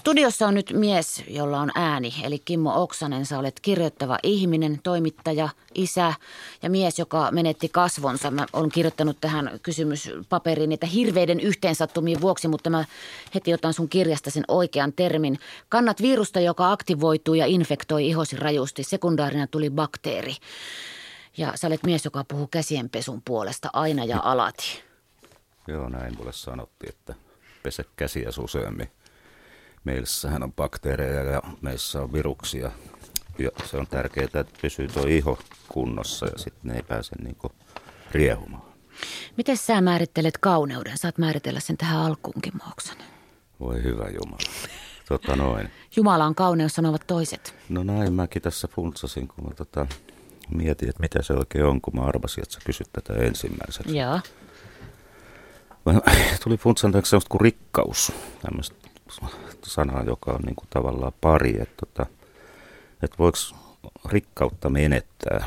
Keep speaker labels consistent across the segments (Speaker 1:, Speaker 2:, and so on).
Speaker 1: Studiossa on nyt mies, jolla on ääni, eli Kimmo Oksanen. Sä olet kirjoittava ihminen, toimittaja, isä ja mies, joka menetti kasvonsa. Mä olen kirjoittanut tähän kysymyspaperiin niitä hirveiden yhteensattumien vuoksi, mutta mä heti otan sun kirjasta sen oikean termin. Kannat virusta, joka aktivoituu ja infektoi ihosi rajusti. Sekundaarina tuli bakteeri. Ja sä olet mies, joka puhuu käsienpesun puolesta aina ja alati.
Speaker 2: Joo, näin mulle sanottiin, että pese käsiä useammin. Meillähän on bakteereja ja meissä on viruksia. Ja se on tärkeää, että pysyy tuo iho kunnossa ja sitten ne ei pääse niinku riehumaan.
Speaker 1: Miten sä määrittelet kauneuden? Saat määritellä sen tähän alkuunkin, Mooksanen.
Speaker 2: Voi hyvä Jumala. Tota noin.
Speaker 1: Jumala on kauneus, sanovat toiset.
Speaker 2: No näin mäkin tässä funtsasin, kun mä tota, mietin, että mitä se oikein on, kun mä arvasin, että sä kysyt tätä ensimmäiseksi.
Speaker 1: Joo.
Speaker 2: Mä tuli funtsantaksi sellaista kuin rikkaus, tämmöistä sanaa, joka on niin kuin tavallaan pari, että, tota, että voiko rikkautta menettää.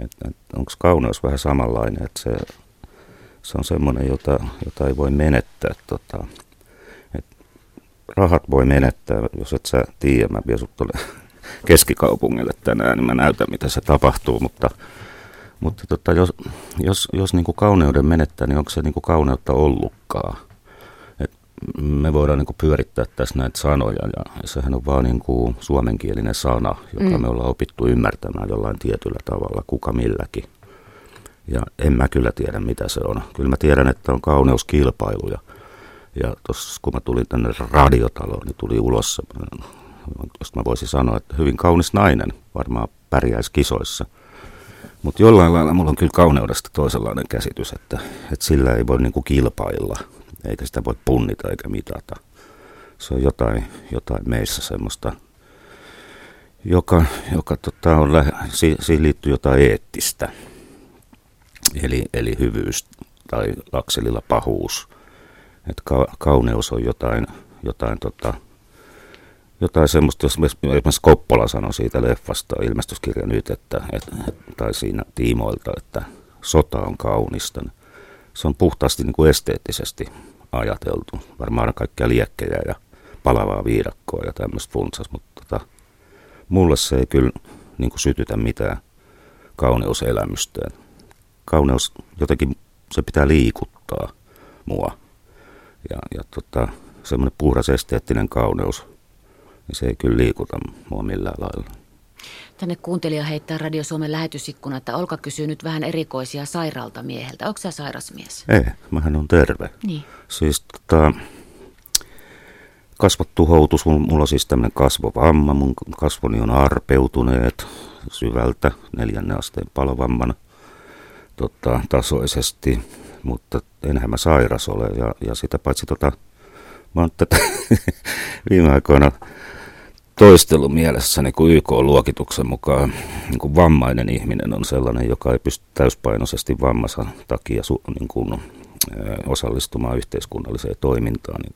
Speaker 2: Että, että onko kauneus vähän samanlainen, että se, se on semmoinen, jota, jota ei voi menettää. Tota, että rahat voi menettää, jos et sä tiedä, mä vien sut keskikaupungille tänään, niin mä näytän, mitä se tapahtuu, mutta mutta tota, jos, jos, jos niin kuin kauneuden menettää, niin onko se niin kuin kauneutta ollutkaan? Me voidaan niin pyörittää tässä näitä sanoja, ja sehän on vaan niin kuin suomenkielinen sana, joka mm. me ollaan opittu ymmärtämään jollain tietyllä tavalla, kuka milläkin. Ja en mä kyllä tiedä, mitä se on. Kyllä mä tiedän, että on kauneuskilpailuja. Ja tuossa kun mä tulin tänne radiotaloon, niin tuli ulos, jos mä voisin sanoa, että hyvin kaunis nainen varmaan pärjäisi kisoissa – mutta jollain lailla mulla on kyllä kauneudesta toisenlainen käsitys, että, että sillä ei voi niinku kilpailla, eikä sitä voi punnita eikä mitata. Se on jotain, jotain meissä semmoista, joka, joka tota on, si, siihen liittyy jotain eettistä, eli, eli hyvyys tai lakselilla pahuus. Että ka, kauneus on jotain, jotain tota, jotain semmoista, jos esimerkiksi Koppola sanoi siitä leffasta, ilmestyskirja nyt, että, että, tai siinä tiimoilta, että sota on kaunista. Se on puhtaasti niin kuin esteettisesti ajateltu. Varmaan kaikkia liekkejä ja palavaa viidakkoa ja tämmöistä funsas, mutta tota, mulle se ei kyllä niin kuin sytytä mitään kauneuselämystä. Kauneus jotenkin, se pitää liikuttaa mua. Ja, ja tota, semmoinen puhdas esteettinen kauneus niin se ei kyllä liikuta mua millään lailla.
Speaker 1: Tänne kuuntelija heittää Radio Suomen lähetysikkuna, että Olka kysyy nyt vähän erikoisia sairaalta mieheltä. Onko sä sairas mies?
Speaker 2: Ei, mähän on terve.
Speaker 1: Niin.
Speaker 2: Siis tota, kasvot tuhoutus, mulla on siis tämmöinen kasvovamma, mun kasvoni on arpeutuneet syvältä neljännen asteen palovammana tota, tasoisesti, mutta enhän mä sairas ole ja, ja sitä paitsi tota, mä oon tätä viime aikoina toistelu mielessäni, kun YK-luokituksen mukaan niin kuin vammainen ihminen on sellainen, joka ei pysty täyspainoisesti vammansa takia su, niin kuin, osallistumaan yhteiskunnalliseen toimintaan. Niin,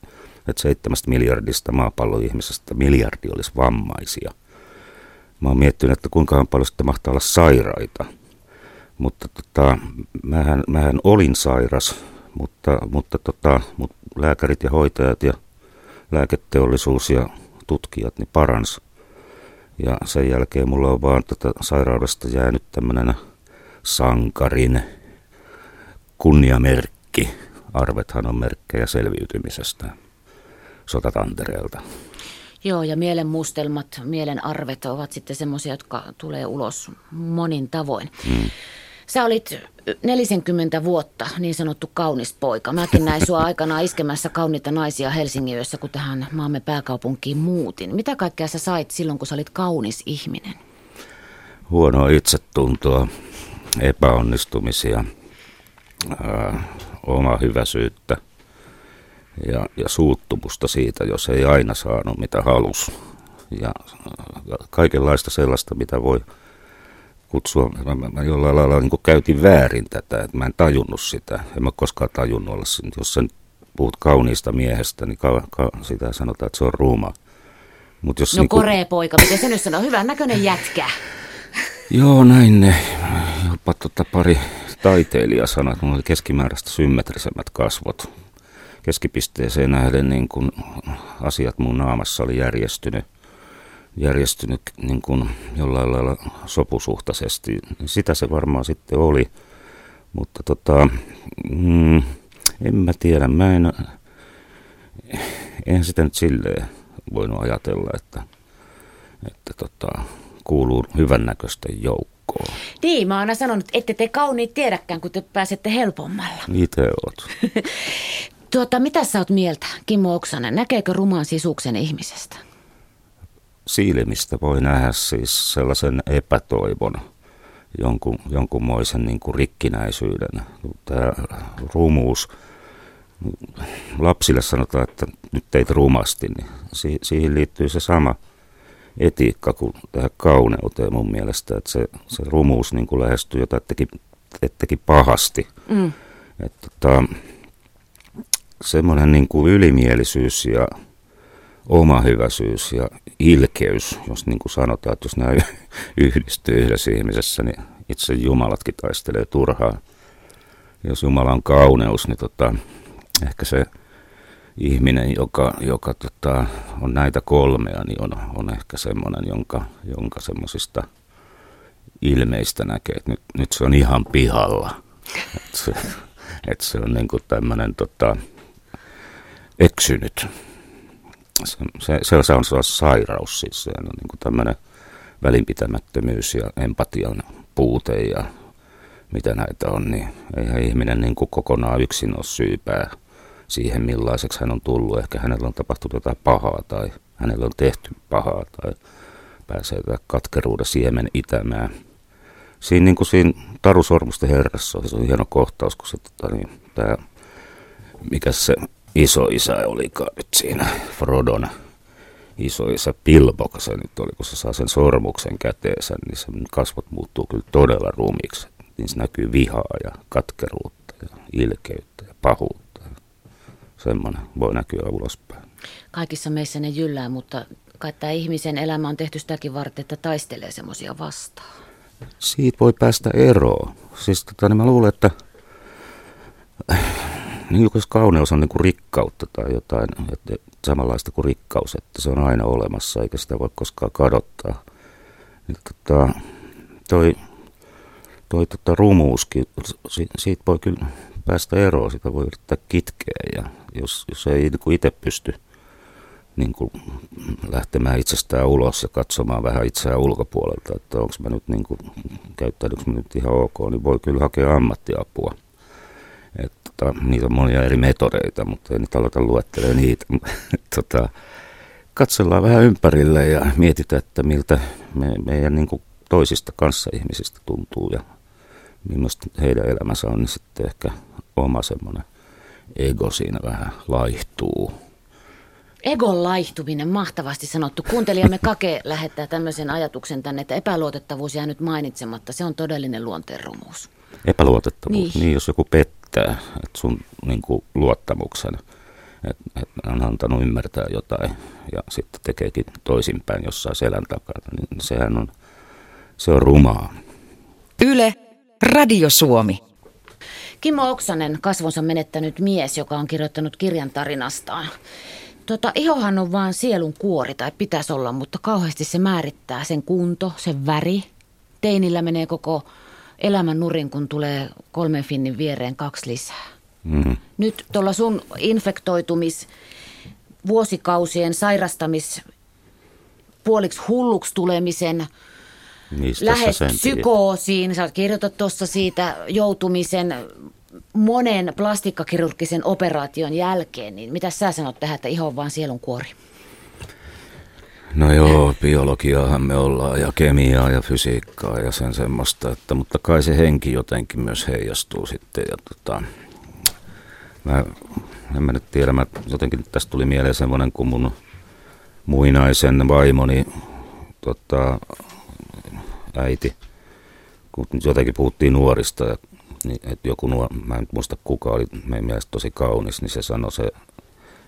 Speaker 2: että seitsemästä miljardista maapallon ihmisestä miljardi olisi vammaisia. Mä oon miettinyt, että kuinka paljon sitten mahtaa olla sairaita. Mutta tota, mähän, mähän olin sairas, mutta, mutta tota, mut lääkärit ja hoitajat ja lääketeollisuus ja tutkijat niin parans. Ja sen jälkeen mulla on vaan tätä sairaudesta jäänyt tämmöinen sankarin kunniamerkki. Arvethan on merkkejä selviytymisestä sotatantereelta.
Speaker 1: Joo, ja mielen mustelmat, mielen arvet ovat sitten semmoisia, jotka tulee ulos monin tavoin. Mm. Sä olit 40 vuotta niin sanottu kaunis poika. Mäkin näin sua aikanaan iskemässä kauniita naisia Helsingin yössä, kun tähän maamme pääkaupunkiin muutin. Mitä kaikkea sä sait silloin, kun sä olit kaunis ihminen?
Speaker 2: Huonoa itsetuntoa, epäonnistumisia, ää, oma hyväsyyttä ja, ja suuttumusta siitä, jos ei aina saanut mitä halus. Ja kaikenlaista sellaista, mitä voi kutsua, mä, mä, mä jollain lailla niin käytin väärin tätä, että mä en tajunnut sitä. En mä koskaan tajunnut olla. Jos sen puhut kauniista miehestä, niin ka, ka, sitä sanotaan, että se on ruuma.
Speaker 1: Mut jos no niin korea poika, miten se nyt sanoo? Hyvän näköinen jätkä.
Speaker 2: Joo, näin ne. Jopa tota pari taiteilijasanat. Mulla oli keskimääräistä symmetrisemmät kasvot. keskipisteeseen nähden niin kuin asiat mun naamassa oli järjestynyt, järjestynyt niin kuin jollain lailla sopusuhtaisesti. Sitä se varmaan sitten oli, mutta tota, mm, en mä tiedä, mä en, eihän sitä nyt silleen voinut ajatella, että, että tota, kuuluu hyvännäköisten joukkoon.
Speaker 1: Niin, mä oon aina sanonut, että ette te kauniit tiedäkään, kun te pääsette helpommalla.
Speaker 2: Itse oot.
Speaker 1: tuota, mitä sä oot mieltä, Kimmo Oksanen? Näkeekö rumaan sisuksen ihmisestä?
Speaker 2: Silmistä voi nähdä siis sellaisen epätoivon, jonkun, jonkunmoisen niin kuin rikkinäisyyden. Tämä rumuus, lapsille sanotaan, että nyt teit rumasti, niin siihen liittyy se sama – etiikka kuin tähän kauneuteen mun mielestä, että se, se rumuus niin kuin lähestyy jotain teki, teki pahasti. Mm. Että tota, semmoinen niin kuin ylimielisyys ja omahyväisyys ja ilkeys, jos niin kuin sanotaan, että jos nämä yhdistyy yhdessä ihmisessä, niin itse jumalatkin taistelee turhaan. Jos Jumala on kauneus, niin tota, ehkä se ihminen, joka, joka tota, on näitä kolmea, niin on, on ehkä semmoinen, jonka, jonka semmoisista ilmeistä näkee, että nyt, nyt se on ihan pihalla. Että se, et se on niin tämmöinen tota, eksynyt. Se, se, se, se on sairaus, siis se on niin tämmöinen välinpitämättömyys ja empatian puute ja mitä näitä on, niin eihän ihminen niin kuin kokonaan yksin ole syypää siihen, millaiseksi hän on tullut. Ehkä hänellä on tapahtunut jotain pahaa tai hänellä on tehty pahaa tai pääsee katkeruuden siemen itämään. Siinä, niin kuin siinä Taru Sormusten herrassa se on hieno kohtaus, kun se, tota, niin, tämä, mikä se iso isä olikaan nyt siinä Frodon isä Bilbo, kun se nyt oli, kun se saa sen sormuksen käteensä, niin se kasvot muuttuu kyllä todella rumiksi. Niin se näkyy vihaa ja katkeruutta ja ilkeyttä ja pahuutta semmoinen voi näkyä ulospäin.
Speaker 1: Kaikissa meissä ne jyllää, mutta kai tämä ihmisen elämä on tehty sitäkin varten, että taistelee semmoisia vastaan.
Speaker 2: Siitä voi päästä eroon. Siis tota, niin mä luulen, että niin jos kauneus on niin kuin rikkautta tai jotain että samanlaista kuin rikkaus, että se on aina olemassa eikä sitä voi koskaan kadottaa. Niin, tota, toi toi tota, rumuuskin, siitä voi kyllä päästä eroon, sitä voi yrittää kitkeä ja jos, jos ei niin itse pysty niin kuin lähtemään itsestään ulos ja katsomaan vähän itseään ulkopuolelta, että onko mä nyt niin kuin, käyttäydykö mä nyt ihan ok, niin voi kyllä hakea ammattiapua. Että tota, niitä on monia eri metodeita, mutta ei nyt aloita luettelemaan niitä. tota, katsellaan vähän ympärille ja mietitään, että miltä me, meidän niin kuin toisista kanssaihmisistä tuntuu ja millaista heidän elämänsä on, niin sitten ehkä oma semmoinen ego siinä vähän laihtuu.
Speaker 1: Egon laihtuminen, mahtavasti sanottu. Kuuntelijamme Kake lähettää tämmöisen ajatuksen tänne, että epäluotettavuus jää nyt mainitsematta. Se on todellinen luonteenrumuus.
Speaker 2: Epäluotettavuus, niin, niin jos joku pettää että sun niin kuin, luottamuksen, että et on antanut ymmärtää jotain ja sitten tekeekin toisinpäin jossain selän takana, niin sehän on, se on rumaa.
Speaker 3: Yle Radio Suomi.
Speaker 1: Kimmo Oksanen, kasvonsa menettänyt mies, joka on kirjoittanut kirjan tarinastaan. Tota, ihohan on vaan sielun kuori, tai pitäisi olla, mutta kauheasti se määrittää sen kunto, sen väri. Teinillä menee koko elämän nurin, kun tulee kolmen finnin viereen kaksi lisää. Mm. Nyt tuolla sun infektoitumis, vuosikausien sairastamis, puoliksi hulluksi tulemisen –
Speaker 2: Mistä
Speaker 1: lähet psykoosiin. Sä kirjoitat tuossa siitä joutumisen monen plastikkakirurgisen operaation jälkeen, niin mitä sä sanot tähän, että iho on vaan sielun kuori?
Speaker 2: No joo, biologiaahan me ollaan ja kemiaa ja fysiikkaa ja sen semmoista, että, mutta kai se henki jotenkin myös heijastuu sitten. Ja tota, mä, en mä nyt tiedä, mä jotenkin tästä tuli mieleen semmoinen, kun mun muinaisen vaimoni tota, äiti, kun jotenkin puhuttiin nuorista, ja, niin, että joku nuor, mä en muista kuka oli meidän mielestä tosi kaunis, niin se sanoi se,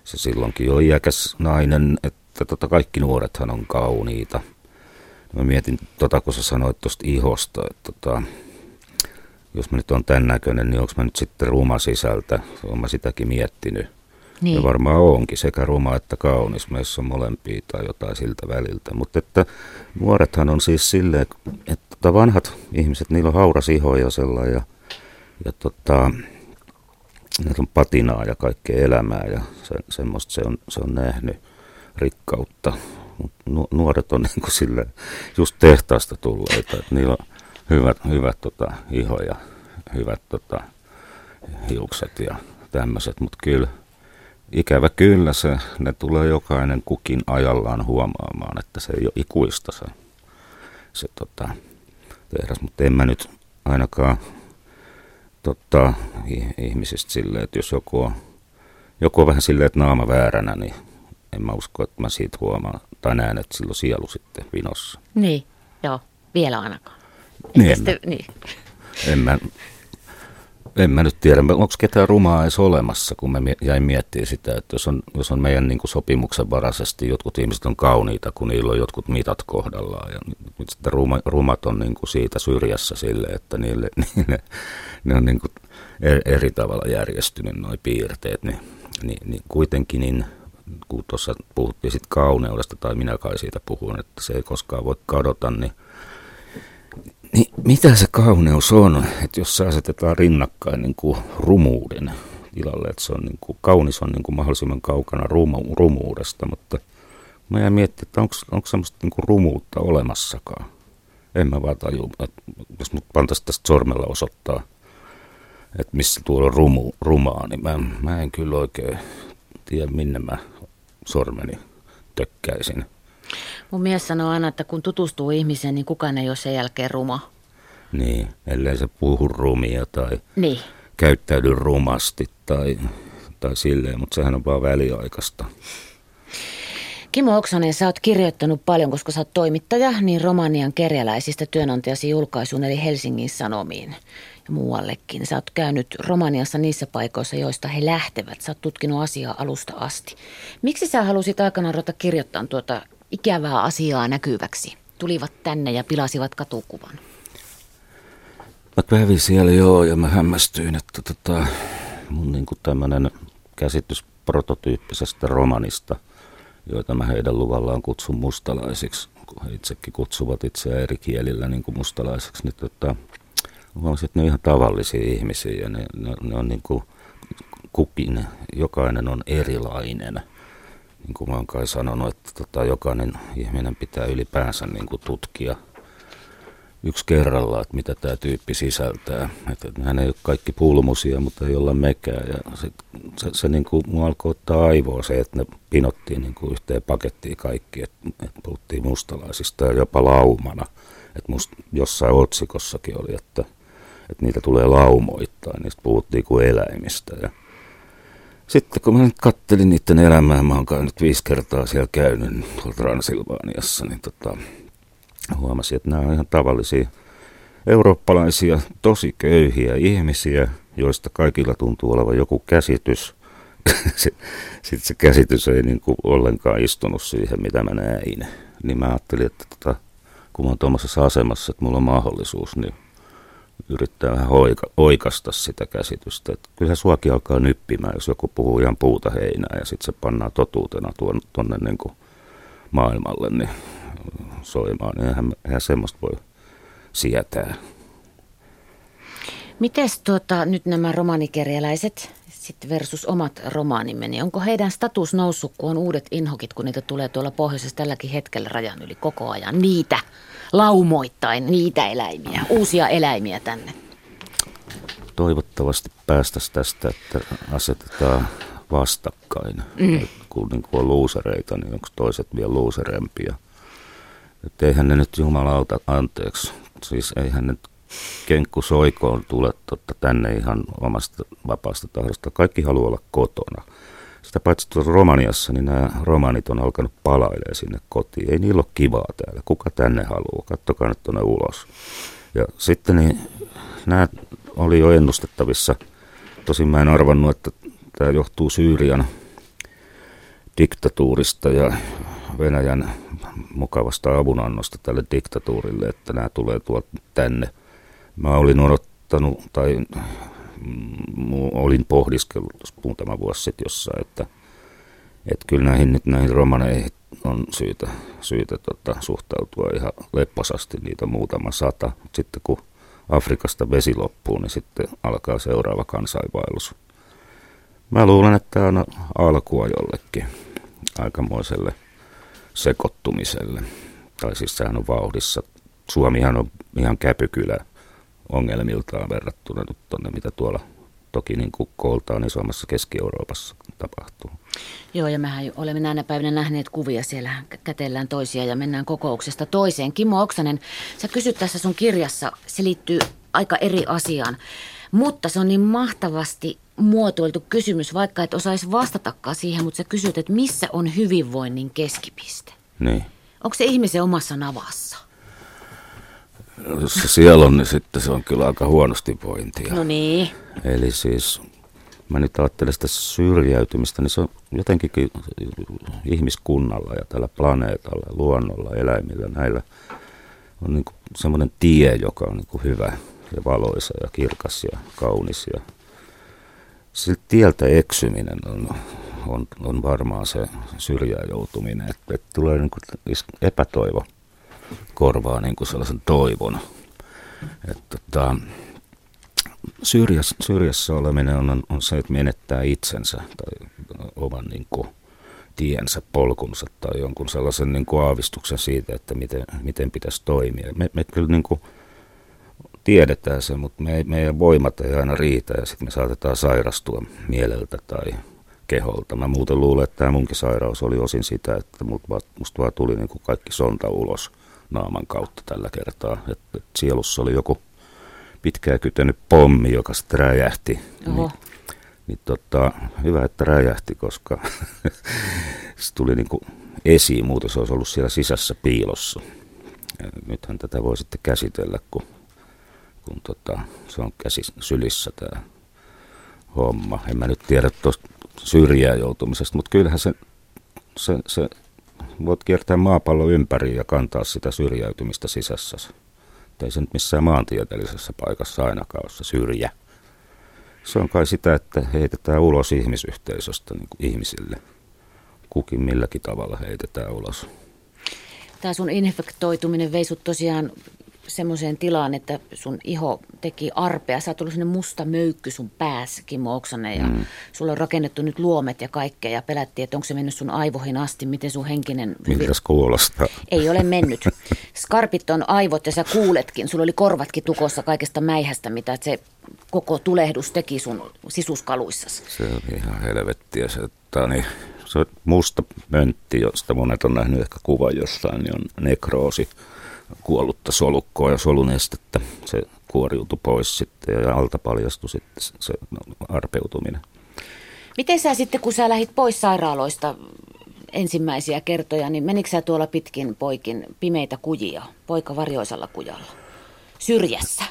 Speaker 2: se silloinkin jo iäkäs nainen, että tota, kaikki nuorethan on kauniita. Mä mietin, tota, kun sä sanoit tuosta ihosta, että tota, jos mä nyt on tämän näköinen, niin onko mä nyt sitten ruma sisältä? Olen mä sitäkin miettinyt. Niin. Ja varmaan onkin sekä ruma että kaunis. Meissä on molempia tai jotain siltä väliltä. Mutta että nuorethan on siis silleen, että tota vanhat ihmiset, niillä on hauras iho ja sellainen. Ja, ja tota, on patinaa ja kaikkea elämää ja se, semmoista se on, se on nähnyt rikkautta. Mut nuoret on niin sille just tehtaasta tulleita, että niillä on hyvät, hyvät tota, iho ja hyvät tota, hiukset ja tämmöiset, mutta kyllä ikävä kyllä se, ne tulee jokainen kukin ajallaan huomaamaan, että se ei ole ikuista se, se tota, tehdas, mutta en mä nyt ainakaan tota, ihmisistä silleen, että jos joku on, joku on vähän silleen, että naama vääränä, niin en mä usko, että mä siitä huomaan tai näen, että silloin sielu sitten vinossa.
Speaker 1: Niin, joo, vielä ainakaan.
Speaker 2: Niin, en, sitten, niin. en mä, en mä nyt tiedä, onko ketään rumaa edes olemassa, kun mä jäin miettimään sitä, että jos on, jos on meidän niin kuin sopimuksen varaisesti, jotkut ihmiset on kauniita, kun niillä on jotkut mitat kohdallaan, ja sitten ruma, rumat on niin kuin siitä syrjässä sille, että niille, niille ne on niin kuin eri tavalla järjestynyt nuo piirteet, niin, niin, niin kuitenkin niin, kun tuossa puhuttiin sit kauneudesta, tai minä kai siitä puhun, että se ei koskaan voi kadota, niin niin mitä se kauneus on, että jos se asetetaan rinnakkain niin kuin rumuuden tilalle, että se on niin kuin, kaunis on niin kuin mahdollisimman kaukana rumu, rumuudesta, mutta mä jäin miettimään, että onko, onko semmoista niin kuin rumuutta olemassakaan. En mä vaan taju, että jos mut pantaisi tästä sormella osoittaa, että missä tuolla on rumu, rumaa, niin mä, mä en kyllä oikein tiedä, minne mä sormeni tökkäisin.
Speaker 1: Mun mies sanoo aina, että kun tutustuu ihmiseen, niin kukaan ei ole sen jälkeen ruma.
Speaker 2: Niin, ellei se puhu rumia tai niin. käyttäydy rumasti tai, tai silleen, mutta sehän on vaan väliaikaista.
Speaker 1: Kimo Oksanen, sä oot kirjoittanut paljon, koska sä oot toimittaja, niin Romanian kerjäläisistä työnantajasi julkaisuun eli Helsingin Sanomiin muuallekin. Sä oot käynyt Romaniassa niissä paikoissa, joista he lähtevät. Sä oot tutkinut asiaa alusta asti. Miksi sä halusit aikanaan ruveta kirjoittaa tuota ikävää asiaa näkyväksi? Tulivat tänne ja pilasivat katukuvan.
Speaker 2: Mä kävin siellä joo ja mä hämmästyin, että tota, mun niinku tämmönen käsitys prototyyppisestä romanista, joita mä heidän luvallaan kutsun mustalaisiksi, kun he itsekin kutsuvat itseään eri kielillä niin kuin mustalaisiksi, niin tota, huomasin, että ne on ihan tavallisia ihmisiä ja ne, ne, ne on niin kuin kukin, jokainen on erilainen – niin kuin mä oon kai sanonut, että tota, jokainen ihminen pitää ylipäänsä niin kuin tutkia yksi kerrallaan, että mitä tämä tyyppi sisältää. Että hän ei ole kaikki pulmusia, mutta ei olla mekään. Ja sit, se, se niin kuin, mua alkoi ottaa aivoa se, että ne pinottiin niin kuin yhteen pakettiin kaikki, että, että puhuttiin mustalaisista ja jopa laumana. Että must, jossain otsikossakin oli, että, että niitä tulee laumoittain, niistä puhuttiin kuin eläimistä. Ja, sitten kun mä nyt kattelin niiden elämää, mä oon nyt viisi kertaa siellä käynyt Transilvaaniassa, niin tota, huomasin, että nämä on ihan tavallisia eurooppalaisia, tosi köyhiä ihmisiä, joista kaikilla tuntuu olevan joku käsitys. Sitten se käsitys ei niin kuin ollenkaan istunut siihen, mitä mä näin. Niin mä ajattelin, että tota, kun mä oon tuommoisessa asemassa, että mulla on mahdollisuus, niin yrittää vähän oika, oikasta sitä käsitystä. Että kyllähän suakin alkaa nyppimään, jos joku puhuu ihan puuta heinää ja sitten se pannaan totuutena tuonne niin maailmalle niin soimaan. Niin eihän, eihän semmoista voi sietää.
Speaker 1: Mites tuota, nyt nämä romanikerjäläiset sitten versus omat romaanimme, niin onko heidän status noussut, kun on uudet inhokit, kun niitä tulee tuolla pohjoisessa tälläkin hetkellä rajan yli koko ajan? Niitä laumoittain niitä eläimiä, uusia eläimiä tänne?
Speaker 2: Toivottavasti päästäisiin tästä, että asetetaan vastakkain. Mm. Kun niin kuin on luusereita, niin onko toiset vielä luuserempia? Että eihän ne nyt jumalauta anteeksi. Siis eihän ne kenkku soikoon tule totta tänne ihan omasta vapaasta tahdosta. Kaikki haluaa olla kotona. Sitä paitsi tuossa Romaniassa, niin nämä romanit on alkanut palailemaan sinne kotiin. Ei niillä ole kivaa täällä. Kuka tänne haluaa? Kattokaa nyt tuonne ulos. Ja sitten niin, nämä oli jo ennustettavissa. Tosin mä en arvannut, että tämä johtuu Syyrian diktatuurista ja Venäjän mukavasta avunannosta tälle diktatuurille, että nämä tulee tuolta tänne. Mä olin odottanut tai mm, olin pohdiskellut muutama vuosi sitten jossain, että, että kyllä näihin, nyt näihin romaneihin on syytä, syytä tota, suhtautua ihan lepposasti, niitä muutama sata. Sitten kun Afrikasta vesi loppuu, niin sitten alkaa seuraava kansainvaellus. Mä luulen, että tämä on alkua jollekin aikamoiselle sekoittumiselle. Tai siis sehän on vauhdissa. Suomihan on ihan käpykylä ongelmiltaan verrattuna nyt tonne, mitä tuolla toki niin kuin kooltaan isommassa Keski-Euroopassa tapahtuu.
Speaker 1: Joo, ja mehän olemme näinä päivinä nähneet kuvia, siellä kätellään toisia ja mennään kokouksesta toiseen. Kimmo Oksanen, sä kysyt tässä sun kirjassa, se liittyy aika eri asiaan, mutta se on niin mahtavasti muotoiltu kysymys, vaikka et osaisi vastatakaan siihen, mutta sä kysyt, että missä on hyvinvoinnin keskipiste?
Speaker 2: Niin.
Speaker 1: Onko se ihmisen omassa navassa?
Speaker 2: Jos se siellä on, niin sitten se on kyllä aika huonosti vointia.
Speaker 1: No niin.
Speaker 2: Eli siis mä nyt ajattelen sitä syrjäytymistä, niin se on jotenkin ihmiskunnalla ja tällä planeetalla, luonnolla, eläimillä, näillä on niin semmoinen tie, joka on niin hyvä ja valoisa ja kirkas ja kaunis. Ja siltä tieltä eksyminen on, on, on varmaan se syrjään joutuminen, että, että tulee niin epätoivo korvaa niin kuin sellaisen toivon. Että, tota, syrjässä, syrjässä oleminen on, on se, että menettää itsensä tai oman niin kuin, tiensä, polkunsa tai jonkun sellaisen niin kuin, aavistuksen siitä, että miten, miten pitäisi toimia. Me, me kyllä niin kuin, tiedetään se, mutta me, meidän voimat ei aina riitä ja sitten me saatetaan sairastua mieleltä tai keholta. Mä muuten luulen, että tämä munkin sairaus oli osin sitä, että musta vaan tuli niin kuin kaikki sonta ulos naaman kautta tällä kertaa. Et, et sielussa oli joku pitkään kytenyt pommi, joka sitten räjähti. Oho. Niin, niin tota, hyvä, että räjähti, koska se tuli niin kuin esiin, muuten se olisi ollut siellä sisässä piilossa. Ja nythän tätä voi sitten käsitellä, kun, kun tota, se on käsi sylissä tämä homma. En mä nyt tiedä tuosta syrjään joutumisesta, mutta kyllähän se, se, se voit kiertää maapallon ympäri ja kantaa sitä syrjäytymistä sisässäsi. Ei se nyt missään maantieteellisessä paikassa ainakaan ole se syrjä. Se on kai sitä, että heitetään ulos ihmisyhteisöstä niin kuin ihmisille. Kukin milläkin tavalla heitetään ulos.
Speaker 1: Tämä sun infektoituminen vei sut tosiaan semmoiseen tilaan, että sun iho teki arpea. Sä oot ollut sinne musta möykky sun päässä, Kimmo Oksanen, ja mm. sulla on rakennettu nyt luomet ja kaikkea, ja pelättiin, että onko se mennyt sun aivoihin asti, miten sun henkinen...
Speaker 2: Mitäs kuulostaa?
Speaker 1: Ei ole mennyt. Skarpit on aivot ja sä kuuletkin, sulla oli korvatkin tukossa kaikesta mäihästä, mitä se koko tulehdus teki sun sisuskaluissasi.
Speaker 2: Se on ihan helvettiä se, että niin, se on musta möntti, josta monet on nähnyt ehkä kuva jossain, niin on nekroosi kuollutta solukkoa ja solunestettä. Se kuoriutui pois sitten ja alta paljastui sitten se arpeutuminen.
Speaker 1: Miten sä sitten, kun sä lähit pois sairaaloista ensimmäisiä kertoja, niin menikö sä tuolla pitkin poikin pimeitä kujia, poika varjoisalla kujalla, syrjässä?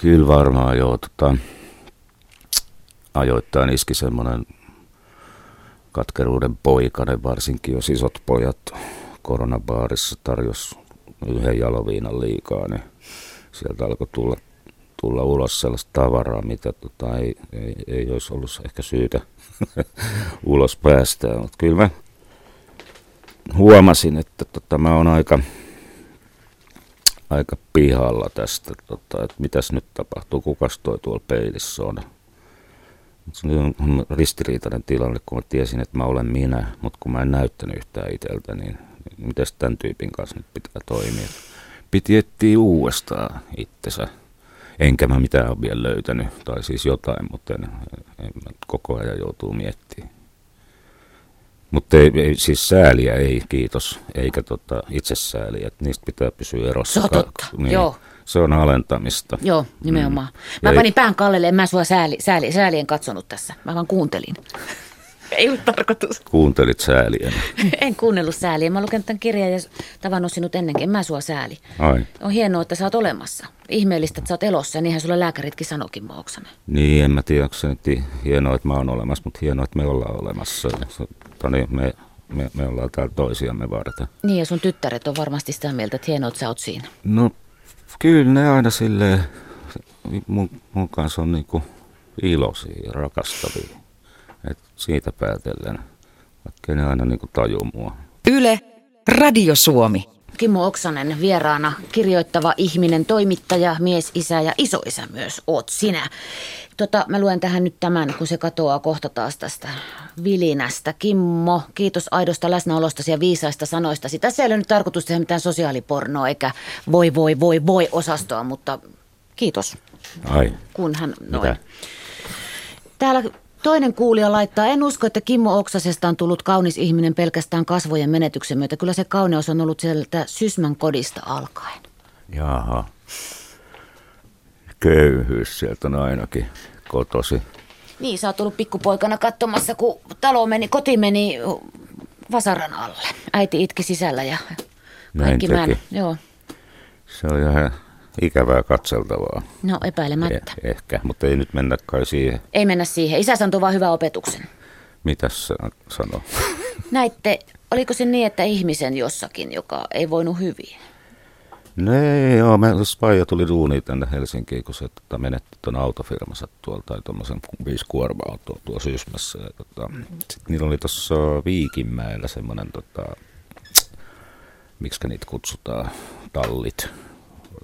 Speaker 2: Kyllä varmaan joo. Tota, ajoittain iski semmoinen katkeruuden poikainen, varsinkin jos isot pojat koronabaarissa tarjosi yhden jaloviinan liikaa, niin sieltä alkoi tulla, tulla ulos sellaista tavaraa, mitä tota, ei, ei, ei olisi ollut ehkä syytä ulos päästää. Mutta kyllä mä huomasin, että tota, mä oon aika, aika pihalla tästä, tota, että mitäs nyt tapahtuu, kukas toi tuolla peilissä on. Se oli ristiriitainen tilanne, kun mä tiesin, että mä olen minä, mutta kun mä en näyttänyt yhtään itseltä, niin miten tämän tyypin kanssa nyt pitää toimia. Piti etsiä uudestaan itsensä. Enkä mä mitään ole vielä löytänyt, tai siis jotain, mutta en, en, koko ajan joutuu miettimään. Mutta ei, ei, siis sääliä ei, kiitos, eikä tota itsesääliä, että niistä pitää pysyä erossa.
Speaker 1: Se on totta,
Speaker 2: niin,
Speaker 1: joo.
Speaker 2: Se on alentamista.
Speaker 1: Joo, nimenomaan. Mm. Mä panin pään kallelle, en mä sua sääli, sääli, säälien katsonut tässä, mä vaan kuuntelin. Ei ollut tarkoitus.
Speaker 2: Kuuntelit sääliä.
Speaker 1: en kuunnellut sääliä. Mä lukenut tämän kirjan ja tavannut sinut ennenkin. En mä sua sääli.
Speaker 2: Ai.
Speaker 1: On hienoa, että sä oot olemassa. Ihmeellistä, että sä oot elossa ja niinhän sulle lääkäritkin sanokin, Mooksanen.
Speaker 2: Niin, en mä tiedä, onko se nyt hienoa, että mä oon olemassa, mutta hienoa, että me ollaan olemassa. Tani, me, me, me ollaan täällä toisiamme varten.
Speaker 1: Niin, ja sun tyttäret on varmasti sitä mieltä, että hienoa, että sä oot siinä.
Speaker 2: No, kyllä ne aina silleen, mun, mun kanssa on niinku iloisia ja rakastavia. Et siitä päätellen, vaikka ne aina niin kuin taju mua.
Speaker 3: Yle, Radio Suomi.
Speaker 1: Kimmo Oksanen vieraana, kirjoittava ihminen, toimittaja, mies, isä ja isoisä myös oot sinä. Tota, mä luen tähän nyt tämän, kun se katoaa kohta taas tästä vilinästä. Kimmo, kiitos aidosta läsnäolostasi ja viisaista sanoistasi. Tässä ei ole nyt tarkoitus tehdä mitään sosiaalipornoa eikä voi voi voi voi osastoa, mutta kiitos.
Speaker 2: Ai,
Speaker 1: Kunhan noin.
Speaker 2: mitä?
Speaker 1: Täällä toinen kuulija laittaa, en usko, että Kimmo Oksasesta on tullut kaunis ihminen pelkästään kasvojen menetyksen myötä. Kyllä se kauneus on ollut sieltä Sysmän kodista alkaen.
Speaker 2: Jaha. Köyhyys sieltä on ainakin kotosi.
Speaker 1: Niin, sä oot ollut pikkupoikana katsomassa, kun talo meni, koti meni vasaran alle. Äiti itki sisällä ja
Speaker 2: Näin
Speaker 1: kaikki mä.
Speaker 2: teki.
Speaker 1: Joo,
Speaker 2: Se on ihan ikävää katseltavaa.
Speaker 1: no epäilemättä.
Speaker 2: Eh, ehkä, mutta ei nyt mennä kai siihen.
Speaker 1: Ei mennä siihen. Isä antoi vaan hyvän opetuksen.
Speaker 2: Mitäs se sanoo?
Speaker 1: Näitte, oliko se niin, että ihmisen jossakin, joka ei voinut hyvin?
Speaker 2: No ei, joo, mä, jos Paija tuli duuniin tänne Helsinkiin, kun se tota, menetti tuon autofirmansa tuolta, tai tuommoisen viisi kuorma-autoa tuolla Sysmässä. Ja, tota, sitten niillä oli tuossa Viikinmäellä semmoinen, tota, miksi niitä kutsutaan, tallit.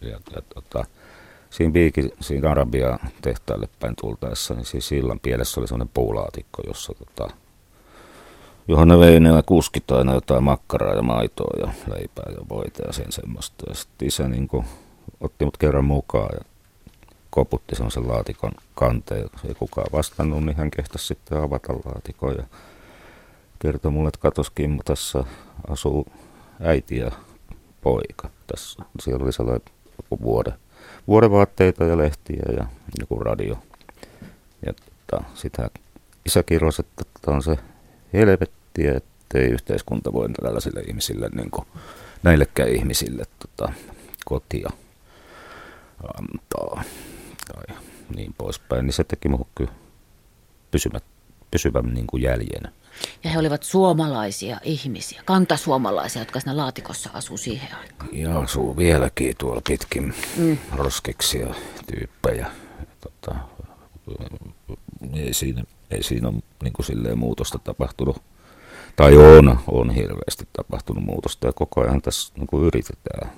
Speaker 2: Ja, ja tota, siinä Viikin, siinä Arabia tehtaalle päin tultaessa, niin siinä sillan pielessä oli semmoinen puulaatikko, jossa tota, johon ne vei ne kuskit aina jotain makkaraa ja maitoa ja leipää ja voita ja sen semmoista. Ja sitten isä niin kuin, otti mut kerran mukaan ja koputti semmoisen laatikon kanteen. Jos ei kukaan vastannut, niin hän kehtasi sitten avata laatikon ja kertoi mulle, että katos Kimmo, tässä asuu äiti ja poika. Tässä, siellä oli sellainen joku vuode, vuodevaatteita ja lehtiä ja joku radio. Ja tota, sitä isä kirjoisi, että tämä on se helvettiä, ettei yhteiskunta voi tällaisille ihmisille, niin kuin, näillekään ihmisille tota, kotia antaa tai niin poispäin. Niin se teki muuhun kyllä pysymät, pysyvän niin kuin jäljen.
Speaker 1: Ja he olivat suomalaisia ihmisiä, kantasuomalaisia, jotka siinä laatikossa asuu siihen aikaan.
Speaker 2: Ja asuu vieläkin tuolla pitkin mm. roskiksia tyyppejä. Tota, ei siinä, ei siinä ole niin kuin silleen muutosta tapahtunut. Tai on, on hirveästi tapahtunut muutosta ja koko ajan tässä niin kuin yritetään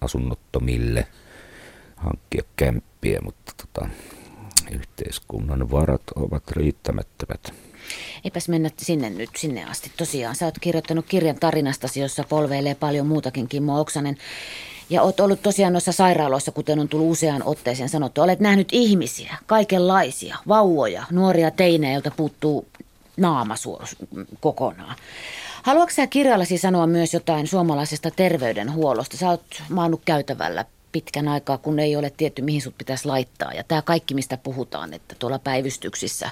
Speaker 2: asunnottomille hankkia kämppiä, mutta tota, yhteiskunnan varat ovat riittämättömät.
Speaker 1: Eipäs mennä sinne nyt, sinne asti. Tosiaan, sä oot kirjoittanut kirjan tarinastasi, jossa polveilee paljon muutakin, Kimmo Oksanen. Ja oot ollut tosiaan noissa sairaaloissa, kuten on tullut useaan otteeseen sanottu. Olet nähnyt ihmisiä, kaikenlaisia, vauvoja, nuoria teinejä, joilta puuttuu naama kokonaan. Haluatko sä kirjallasi sanoa myös jotain suomalaisesta terveydenhuollosta? Sä oot maannut käytävällä pitkän aikaa, kun ei ole tietty, mihin sut pitäisi laittaa. Ja tämä kaikki, mistä puhutaan, että tuolla päivystyksissä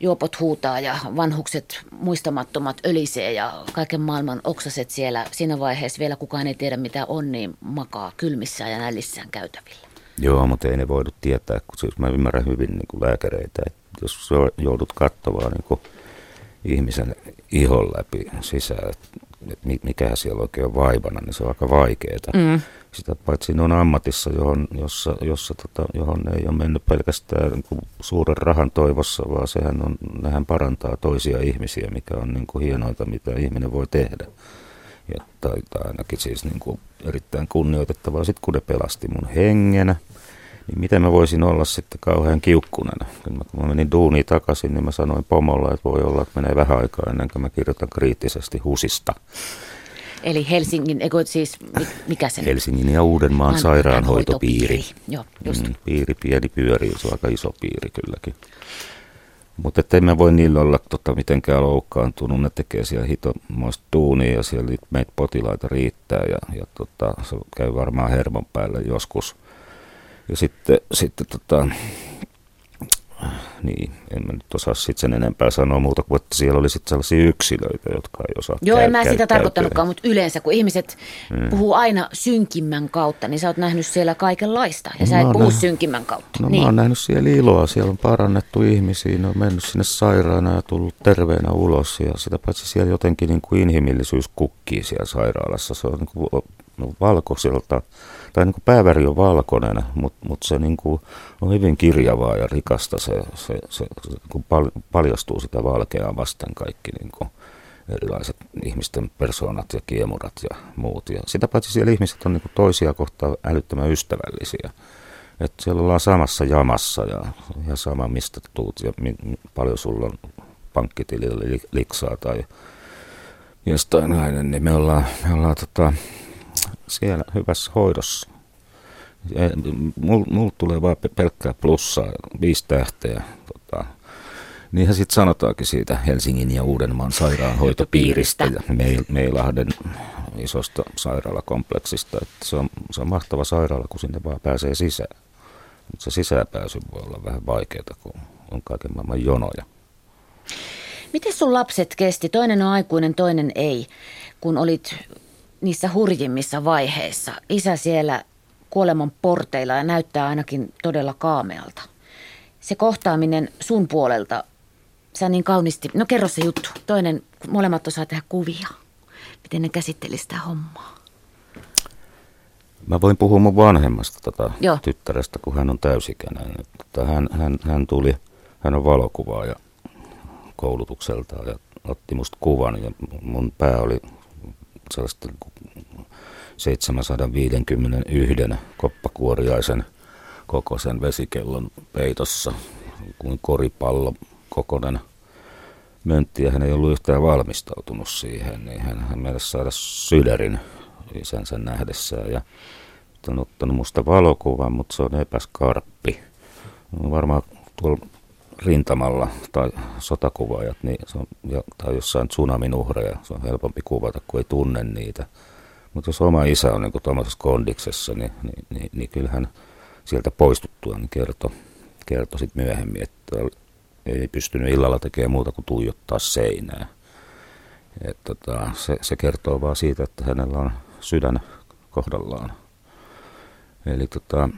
Speaker 1: juopot huutaa ja vanhukset muistamattomat ölisee ja kaiken maailman oksaset siellä. Siinä vaiheessa vielä kukaan ei tiedä mitä on, niin makaa kylmissään ja nällissään käytävillä.
Speaker 2: Joo, mutta ei ne voidu tietää, kun siis mä ymmärrän hyvin niin kuin lääkäreitä, että jos joudut katsomaan niin kuin ihmisen ihon läpi sisään, että että mi- mikä siellä oikein on vaivana, niin se on aika vaikeaa.
Speaker 1: Mm.
Speaker 2: Sitä paitsi ne on ammatissa, johon, jossa, jossa, tota, johon ei ole mennyt pelkästään niin kuin suuren rahan toivossa, vaan sehän on, nehän parantaa toisia ihmisiä, mikä on niin kuin hienointa, mitä ihminen voi tehdä. Ja, tai, tai ainakin siis niin kuin erittäin kunnioitettavaa. Sitten kun ne pelasti mun hengenä, niin miten mä voisin olla sitten kauhean kiukkunena? Kun mä, kun mä menin duuniin takaisin, niin mä sanoin pomolla, että voi olla, että menee vähän aikaa ennen kuin mä kirjoitan kriittisesti husista.
Speaker 1: Eli Helsingin, eikö siis, mi- mikä se?
Speaker 2: Helsingin ja Uudenmaan
Speaker 1: Maan-
Speaker 2: sairaanhoitopiiri.
Speaker 1: Joo, just.
Speaker 2: Mm, piiri pieni pyörii, se on aika iso piiri kylläkin. Mutta ei mä voi niillä olla tota, mitenkään loukkaantunut, ne tekee siellä hitomoista duunia ja siellä meitä potilaita riittää ja, ja tota, se käy varmaan hermon päälle joskus. Ja sitten, sitten tota, niin, en mä nyt osaa sitten sen enempää sanoa muuta kuin, että siellä oli sitten sellaisia yksilöitä, jotka ei osaa
Speaker 1: Joo,
Speaker 2: käy-
Speaker 1: en mä sitä
Speaker 2: käyttäytyä.
Speaker 1: tarkoittanutkaan, mutta yleensä kun ihmiset mm. puhuu aina synkimmän kautta, niin sä oot nähnyt siellä kaikenlaista ja sä
Speaker 2: Mä
Speaker 1: et puhu
Speaker 2: nähnyt-
Speaker 1: synkimmän kautta.
Speaker 2: No
Speaker 1: niin.
Speaker 2: mä oon nähnyt siellä iloa, siellä on parannettu ihmisiä, ne on mennyt sinne sairaana ja tullut terveenä ulos ja sitä paitsi siellä jotenkin niin kuin inhimillisyys kukkii siellä sairaalassa. Se on niin kuin no, valkoiselta, tai niin kuin pääväri on valkoinen, mutta mut se niin kuin on hyvin kirjavaa ja rikasta, se, se, se, se kun pal, paljastuu sitä valkeaa vasten kaikki niin kuin erilaiset ihmisten persoonat ja kiemurat ja muut. Ja sitä paitsi siellä ihmiset on niin toisia kohtaan älyttömän ystävällisiä. Että siellä ollaan samassa jamassa ja ihan sama mistä tuut ja mi, paljon sulla on pankkitilillä liksaa tai jostain näin, niin me ollaan, me ollaan tota, siellä hyvässä hoidossa. Mulla mul tulee vaan pelkkää plussaa, viisi tähteä. Tota, niinhän sitten sanotaankin siitä Helsingin ja Uudenmaan sairaanhoitopiiristä ja Meilahden isosta sairaalakompleksista. Että se, on, se on mahtava sairaala, kun sinne vaan pääsee sisään. Mutta se sisäänpääsy voi olla vähän vaikeaa, kun on kaiken maailman jonoja.
Speaker 1: Miten sun lapset kesti? Toinen on aikuinen, toinen ei. Kun olit niissä hurjimmissa vaiheissa. Isä siellä kuoleman porteilla ja näyttää ainakin todella kaamealta. Se kohtaaminen sun puolelta, sä niin kaunisti, no kerro se juttu. Toinen, molemmat osaa tehdä kuvia. Miten ne käsitteli sitä hommaa?
Speaker 2: Mä voin puhua mun vanhemmasta tota, tyttärestä, kun hän on täysikäinen. Tota, hän, hän, hän tuli, hän on valokuvaaja koulutukseltaan ja otti musta kuvan ja mun pää oli sellaista 751 koppakuoriaisen kokoisen vesikellon peitossa kuin koripallo kokonen möntti ja hän ei ollut yhtään valmistautunut siihen, niin hän, hän meille saada sydärin isänsä nähdessään ja on ottanut musta valokuvan, mutta se on epäskarppi. On varmaan tuolla rintamalla tai sotakuvaajat niin se on, ja, tai jossain tsunamin uhreja, se on helpompi kuvata, kun ei tunne niitä. Mutta jos oma isä on niin tuollaisessa kondiksessa, niin, niin, niin, niin kyllähän sieltä poistuttua niin kertoi kerto sit myöhemmin, että ei pystynyt illalla tekemään muuta kuin tuijottaa seinää. Et tota, se, se kertoo vaan siitä, että hänellä on sydän kohdallaan. Eli tota,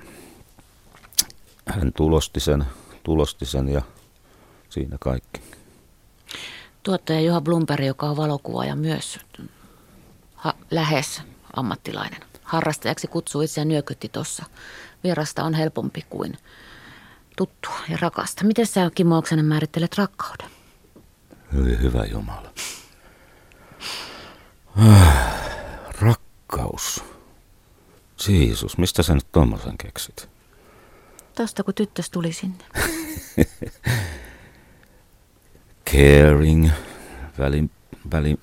Speaker 2: hän tulosti sen, tulosti sen ja siinä kaikki.
Speaker 1: Tuottaja Juha Blumberg, joka on valokuvaaja myös ha, lähes ammattilainen. Harrastajaksi kutsuu itseään nyökytti tuossa. Vierasta on helpompi kuin tuttua ja rakasta. Miten sä Kimmo Oksanen määrittelet rakkauden?
Speaker 2: Hyvin hyvä Jumala. Ah, rakkaus. Jeesus, mistä sä nyt tuommoisen keksit?
Speaker 1: Tosta kun tyttös tuli sinne.
Speaker 2: Caring, välin, välin,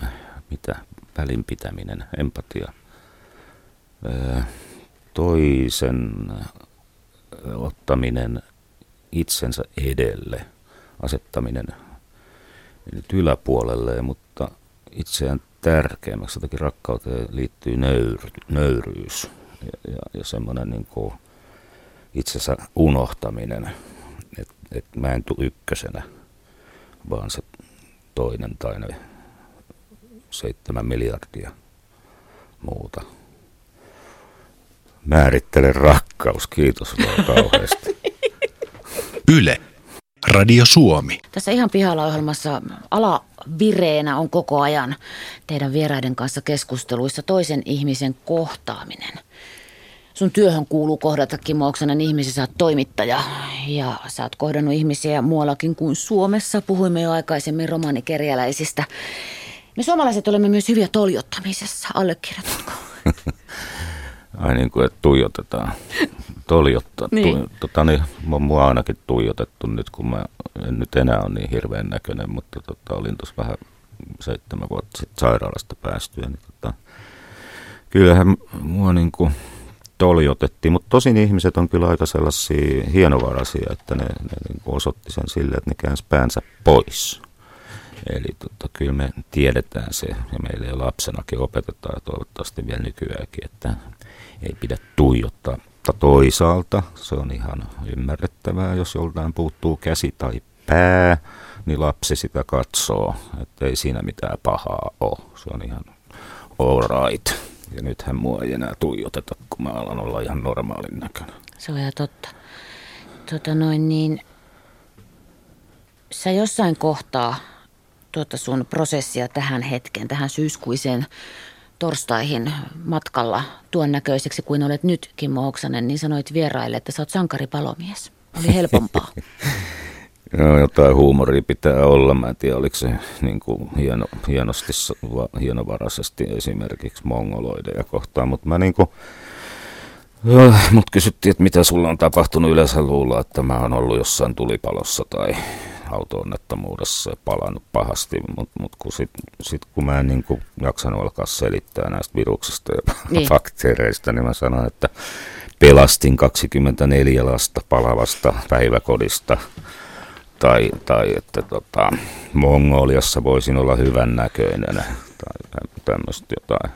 Speaker 2: mitä, välinpitäminen, empatia. Toisen ottaminen itsensä edelle, asettaminen nyt yläpuolelle, mutta itseään tärkeämmäksi. Jotakin rakkauteen liittyy nöyr, nöyryys ja, ja, ja semmoinen niin kuin itsensä unohtaminen, että et mä en tule ykkösenä, vaan se toinen tai ne seitsemän miljardia muuta. Määrittele rakkaus, kiitos vaan kauheasti.
Speaker 3: Yle. Radio Suomi.
Speaker 1: Tässä ihan pihalla ohjelmassa alavireenä on koko ajan teidän vieraiden kanssa keskusteluissa toisen ihmisen kohtaaminen. Sun työhön kuuluu kohdata Kimmo Oksanen ihmisiä, sä oot toimittaja ja sä oot kohdannut ihmisiä muuallakin kuin Suomessa. Puhuimme jo aikaisemmin romanikerjäläisistä. Me suomalaiset olemme myös hyviä toljottamisessa, allekirjoitatko?
Speaker 2: Ai niin kuin, että tuijotetaan. Toljottaa. niin. Tu, tota, niin, mua ainakin tuijotettu nyt, kun mä en nyt enää ole niin hirveän näköinen, mutta tota, olin tuossa vähän seitsemän vuotta sitten sairaalasta päästyä. Niin, tota, kyllähän mua niin kuin toljotettiin, mutta tosin ihmiset on kyllä aika sellaisia hienovaraisia, että ne, ne niin osoitti sen sille, että ne käänsi päänsä pois. Eli tota, kyllä me tiedetään se, ja meille jo lapsenakin opetetaan, ja toivottavasti vielä nykyäänkin, että ei pidä tuijottaa. Mutta toisaalta se on ihan ymmärrettävää, jos joltain puuttuu käsi tai pää, niin lapsi sitä katsoo, että ei siinä mitään pahaa ole. Se on ihan all right. Ja nythän mua ei enää tuijoteta, kun mä alan olla ihan normaalin näköinen.
Speaker 1: Se on ihan totta. Tota noin niin, sä jossain kohtaa tuota sun prosessia tähän hetkeen, tähän syyskuiseen torstaihin matkalla tuon näköiseksi kuin olet nyt, Kimmo Oksanen, niin sanoit vieraille, että sä oot sankaripalomies. Oli helpompaa.
Speaker 2: No, jotain huumoria pitää olla. Mä en tiedä, oliko se niin kuin hieno, hienosti, hienovaraisesti esimerkiksi mongoloideja kohtaan, mutta mä niin kuin, Mut kysyttiin, että mitä sulla on tapahtunut. Yleensä luulla, että mä oon ollut jossain tulipalossa tai auto-onnettomuudessa ja palannut pahasti, mutta mut kun, sit, sit, kun mä en niin kuin jaksanut alkaa selittää näistä viruksista ja niin. bakteereista, niin mä sanoin, että pelastin 24 lasta palavasta päiväkodista tai, tai että tota, Mongoliassa voisin olla hyvän näköinen tai tämmöistä jotain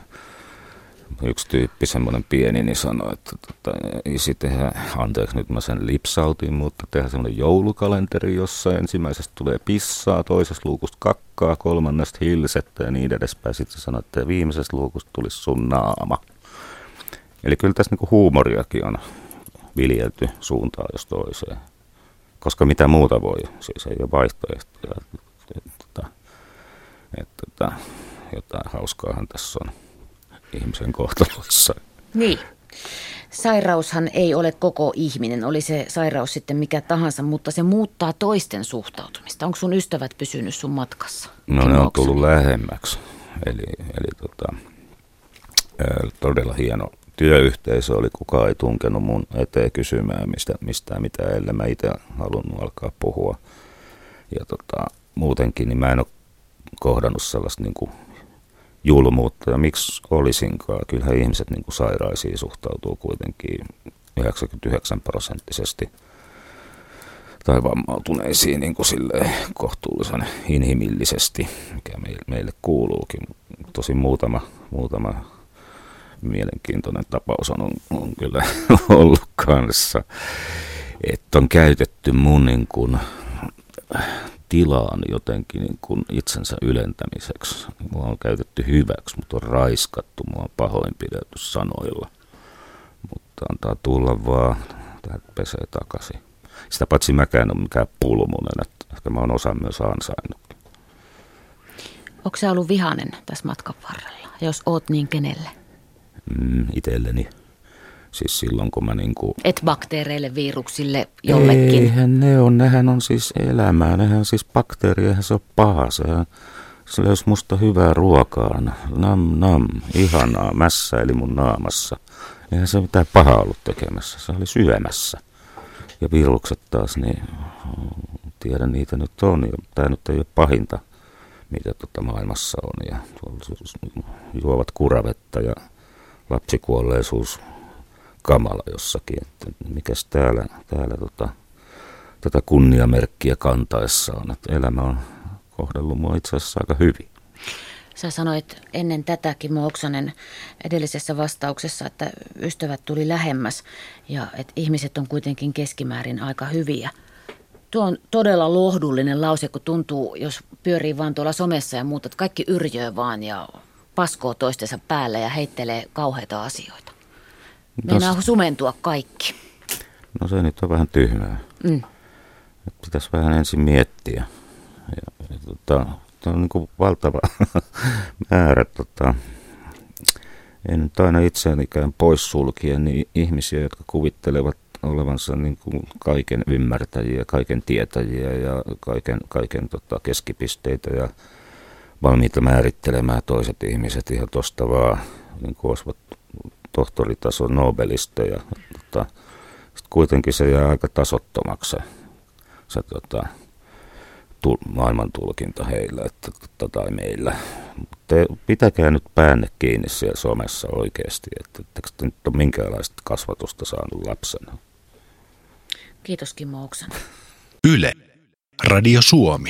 Speaker 2: yksi tyyppi, semmoinen pieni, niin sanoi, että tota, isi tehdä, anteeksi nyt mä sen lipsautin, mutta tehdä semmoinen joulukalenteri, jossa ensimmäisestä tulee pissaa, toisesta luukusta kakkaa, kolmannesta hilsettä ja niin edespäin. Sitten sanoi, että viimeisestä luukusta tulisi sun naama. Eli kyllä tässä niinku huumoriakin on viljelty suuntaan jos toiseen. Koska mitä muuta voi, siis ei ole vaihtoehtoja. Että, että, että, jotain hauskaahan tässä on ihmisen kohtalossa.
Speaker 1: Niin. Sairaushan ei ole koko ihminen, oli se sairaus sitten mikä tahansa, mutta se muuttaa toisten suhtautumista. Onko sun ystävät pysynyt sun matkassa?
Speaker 2: No ne on tullut lähemmäksi. Eli, eli tota, todella hieno työyhteisö oli, kukaan ei tunkenut mun eteen kysymään mistä, mistään mitä ellei mä itse halunnut alkaa puhua. Ja tota, muutenkin niin mä en ole kohdannut sellaista niin kuin julmuutta. Ja miksi olisinkaan? Kyllähän ihmiset niin kuin sairaisiin suhtautuu kuitenkin 99 prosenttisesti tai vammautuneisiin niin kuin kohtuullisen inhimillisesti, mikä meille kuuluukin. Tosi muutama, muutama mielenkiintoinen tapaus on, on kyllä ollut kanssa, että on käytetty mun niin kuin tilaan jotenkin niin kuin itsensä ylentämiseksi. Mua on käytetty hyväksi, mutta on raiskattu, mua on pahoinpidelty sanoilla. Mutta antaa tulla vaan, täältä pesee takaisin. Sitä paitsi mäkään ole mikään pulmunen, että ehkä mä oon osa myös ansainnut.
Speaker 1: Onko se ollut vihanen tässä matkan varrella? Jos oot, niin kenelle?
Speaker 2: Mm, itselleni. Siis silloin, kun mä niinku...
Speaker 1: Et bakteereille, viruksille, jollekin.
Speaker 2: Eihän ne on, nehän on siis elämää. Nehän siis bakteeri, eihän se ole paha. Se, se löysi musta hyvää ruokaa. Nam, nam, ihanaa, mässäili mun naamassa. Eihän se mitään pahaa ollut tekemässä, se oli syömässä. Ja virukset taas, niin tiedän niitä nyt on. Tämä nyt ei ole pahinta, mitä tota maailmassa on. Ja juovat kuravetta ja lapsikuolleisuus kamala jossakin, että mikäs täällä, täällä tota, tätä kunniamerkkiä kantaessa on, että elämä on kohdellut mua itse asiassa aika hyvin.
Speaker 1: Sä sanoit ennen tätä Kimmo Oksanen edellisessä vastauksessa, että ystävät tuli lähemmäs ja että ihmiset on kuitenkin keskimäärin aika hyviä. Tuo on todella lohdullinen lause, kun tuntuu, jos pyörii vaan tuolla somessa ja muuta, että kaikki yrjöö vaan ja paskoo toistensa päälle ja heittelee kauheita asioita. Meinaa Tos... sumentua kaikki.
Speaker 2: No se nyt on vähän tyhmää. Mm. Pitäisi vähän ensin miettiä. Ja, ja, tota, tämä on niin kuin valtava määrä. Tota, en nyt aina itseään ikään poissulkien niin ihmisiä, jotka kuvittelevat olevansa niin kuin kaiken ymmärtäjiä, kaiken tietäjiä ja kaiken, kaiken tota, keskipisteitä ja valmiita määrittelemään toiset ihmiset ihan tuosta vaan, niin kuin olisivat tohtoritason nobelisteja. Tota, sitten kuitenkin se jää aika tasottomaksi se, se tota, tu, maailmantulkinta heillä että, tota, tai meillä. Te, pitäkää nyt päänne kiinni siellä somessa oikeasti, että etteikö te nyt ole minkäänlaista kasvatusta saanut lapsena.
Speaker 1: Kiitos Kimmo Oksanen.
Speaker 3: Yle. Radio Suomi.